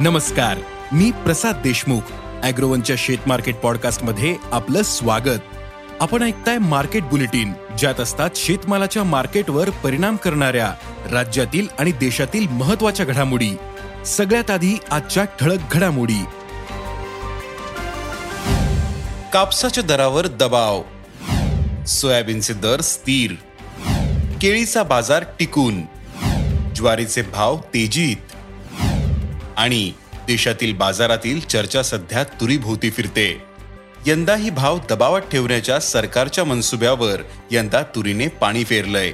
नमस्कार मी प्रसाद देशमुख अॅग्रोवनच्या शेत मार्केट पॉडकास्टमध्ये आपलं स्वागत. आपण ऐकताय मार्केट बुलेटिन ज्यात असतात शेतमालाच्या मार्केटवर परिणाम करणाऱ्या राज्यातील आणि देशातील महत्त्वाच्या घडामोडी. सगळ्यात आधी आजच्या ठळक घडामोडी. कापसाच्या दरावर दबाव. सोयाबीनचे दर स्थिर. केळीचा बाजार टिकून. ज्वारीचे भाव तेजीत. आणि देशातील बाजारातील चर्चा सध्या तुरीभोवती फिरते. यंदा ही भाव दबावात ठेवण्याच्या सरकारच्या मनसुब्यावर यंदा तुरीने पाणी फेरलंय.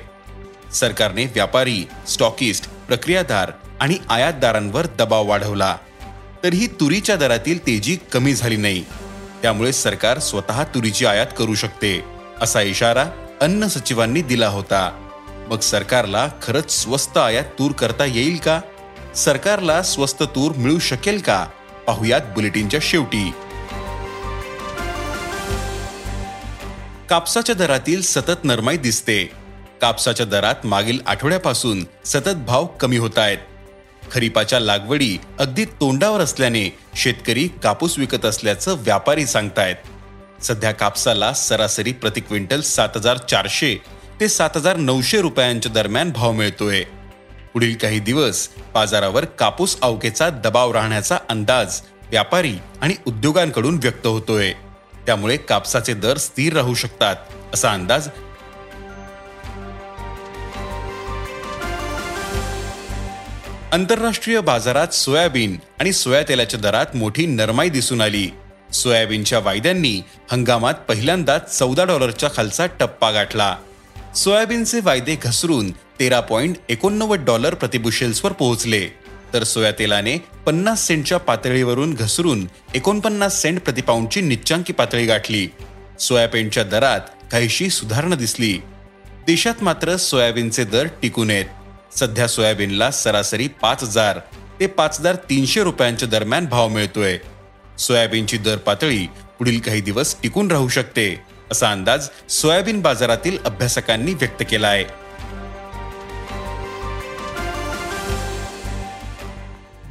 सरकारने व्यापारी स्टॉकिस्ट प्रक्रियादार आणि आयातदारांवर दबाव वाढवला. तरीही तुरीच्या दरातील तेजी कमी झाली नाही. त्यामुळे सरकार स्वतः तुरीची आयात करू शकते असा इशारा अन्न सचिवांनी दिला होता. मग सरकारला खरंच स्वस्त आयात तूर करता येईल का? सरकारला स्वस्त तूर मिळू शकेल का? पाहुयात बुलेटिनच्या शेवटी. कापसाच्या दरातील सतत नरमाई दिसते. कापसाच्या दरात मागील आठवड्यापासून सतत भाव कमी होत आहेत. खरीपाच्या लागवडी अगदी तोंडावर असल्याने शेतकरी कापूस विकत असल्याचं व्यापारी सांगतायत. सध्या कापसाला सरासरी प्रति क्विंटल सात हजार चारशे ते सात हजार नऊशे रुपयांच्या दरम्यान भाव मिळतोय. पुढील काही दिवस बाजारावर कापूस अवकेचा दबाव राहण्याचा अंदाज व्यापारी आणि उद्योगांकडून व्यक्त होतोय. त्यामुळे कापसाचे दर स्थिर राहू शकतात असा अंदाज आंतरराष्ट्रीय बाजारात सोयाबीन आणि सोया तेलाच्या दरात मोठी नरमाई दिसून आली. सोयाबीनच्या वायद्यांनी हंगामात पहिल्यांदाच चौदा डॉलरच्या खालचा टप्पा गाठला. सोयाबीनचे वायदे घसरून तेरा पॉइंट एकोणनव्वद डॉलर प्रतिबुशेल्सवर पोहोचले. तर सोया तेलाने पन्नास सेंटच्या पातळीवरून घसरून एकोणपन्नास सेंट प्रतिपाऊंडची निच्चांकी पातळी गाठली. सोयाबीनच्या दरात काहीशी सुधारणा दिसली. देशात मात्र सोयाबीनचे दर टिकून आहेत. सध्या सोयाबीनला सरासरी पाच हजार ते पाच हजार तीनशे रुपयांच्या दरम्यान भाव मिळतोय. सोयाबीनची दर पातळी पुढील काही दिवस टिकून राहू शकते. असा अंदाज सोयाबीन बाजारातील अभ्यासकांनी व्यक्त केला आहे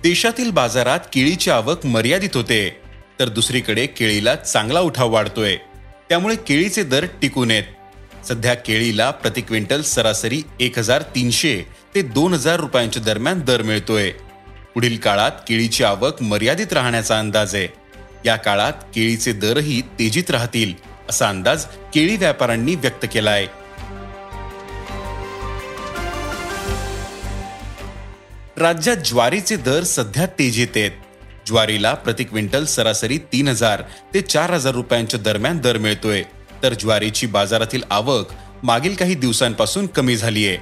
देशातील बाजारात केळीची आवक मर्यादित होते तर दुसरीकडे केळीला चांगला उठाव वाढतोय. त्यामुळे केळीचे दर टिकून आहेत. सध्या केळीला प्रति क्विंटल सरासरी एक हजार तीनशे ते दोन हजार रुपयांच्या दरम्यान दर मिळतोय. पुढील काळात केळीची आवक मर्यादित राहण्याचा अंदाज आहे. या काळात केळीचे दरही तेजीत राहतील. असा अंदाज केळी व्यापाऱ्यांनी व्यक्त केला आहे राज्यात ज्वारीचे दर सध्या तेजीत आहेत. ज्वारीला प्रति क्विंटल सरासरी तीन हजार ते चार हजार रुपयांच्या दरम्यान दर मिळतोय. तर ज्वारीची बाजारातील आवक मागील काही दिवसांपासून कमी झाली आहे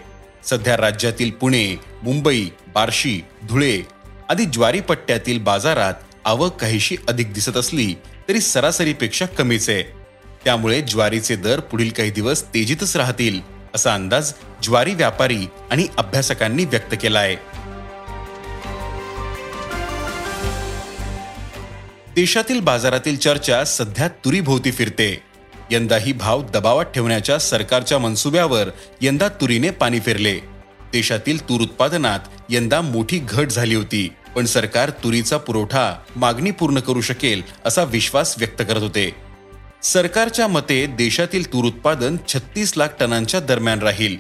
सध्या राज्यातील पुणे मुंबई बार्शी धुळे आदी ज्वारी पट्ट्यातील बाजारात आवक काहीशी अधिक दिसत असली तरी सरासरीपेक्षा कमीच आहे. त्यामुळे ज्वारीचे दर पुढील काही दिवस तेजीतच राहतील असा अंदाज ज्वारी व्यापारी आणि अभ्यासकांनी व्यक्त केला आहे देशातील बाजारातील चर्चा सध्या तुरीभोवती फिरते. यंदाही भाव दबावात ठेवण्याच्या सरकारच्या मनसुब्यावर यंदा तुरीने पाणी फिरले. देशातील तूर उत्पादनात यंदा मोठी घट झाली होती पण सरकार तुरीचा पुरवठा मागणी पूर्ण करू शकेल असा विश्वास व्यक्त करत होते. सरकारच्या मते देशातील तूर उत्पादन छत्तीस लाख टनांच्या दरम्यान राहील.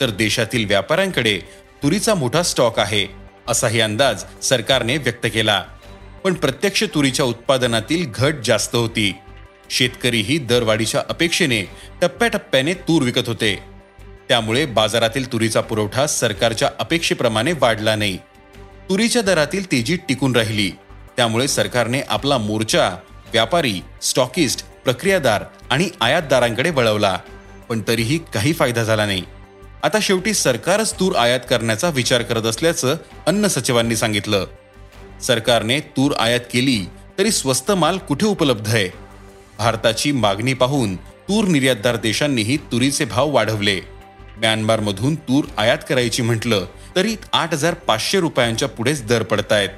तर देशातील व्यापाऱ्यांकडे तुरीचा मोठा स्टॉक आहे असाही अंदाज सरकारने व्यक्त केला. पण प्रत्यक्ष तुरीच्या उत्पादनातील घट जास्त होती. शेतकरीही दरवाढीच्या अपेक्षेने टप्प्याटप्प्याने तूर विकत होते. त्यामुळे बाजारातील तुरीचा पुरवठा सरकारच्या अपेक्षेप्रमाणे वाढला नाही. तुरीच्या दरातील तेजी टिकून राहिली. त्यामुळे सरकारने आपला मोर्चा व्यापारी स्टॉकिस्ट प्रक्रियादार आणि आयातदारांकडे वळवला. पण तरीही काही फायदा झाला नाही. आता शेवटी सरकारच तूर आयात करण्याचा विचार करत असल्याचं अन्न सचिवांनी सांगितलं. सरकारने तूर आयात केली तरी स्वस्त माल कुठे उपलब्ध आहे? भारताची मागणी पाहून तूर निर्यातदार देशांनीही तुरीचे भाव वाढवले. म्यानमारमधून तूर आयात करायची म्हटलं तरी आठ हजार पाचशे रुपयांच्या पुढेच दर पडतायत.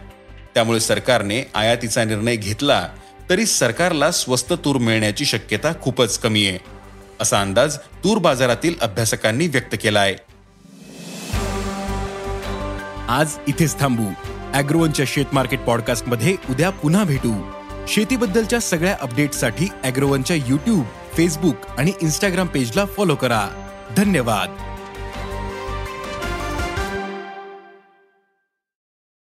त्यामुळे सरकारने आयातीचा निर्णय घेतला तरी सरकारला स्वस्त तूर मिळण्याची शक्यता खूपच कमी आहे असा अंदाज तूर बाजारातील अभ्यासकांनी व्यक्त केला आहे आज इथेच थांबू. अॅग्रोवनच्या शेत मार्केट पॉडकास्टमध्ये उद्या पुन्हा भेटू. शेतीबद्दलच्या सगळ्या अपडेटसाठी अॅग्रोवनच्या युट्यूब फेसबुक आणि इंस्टाग्राम पेजला फॉलो करा. धन्यवाद.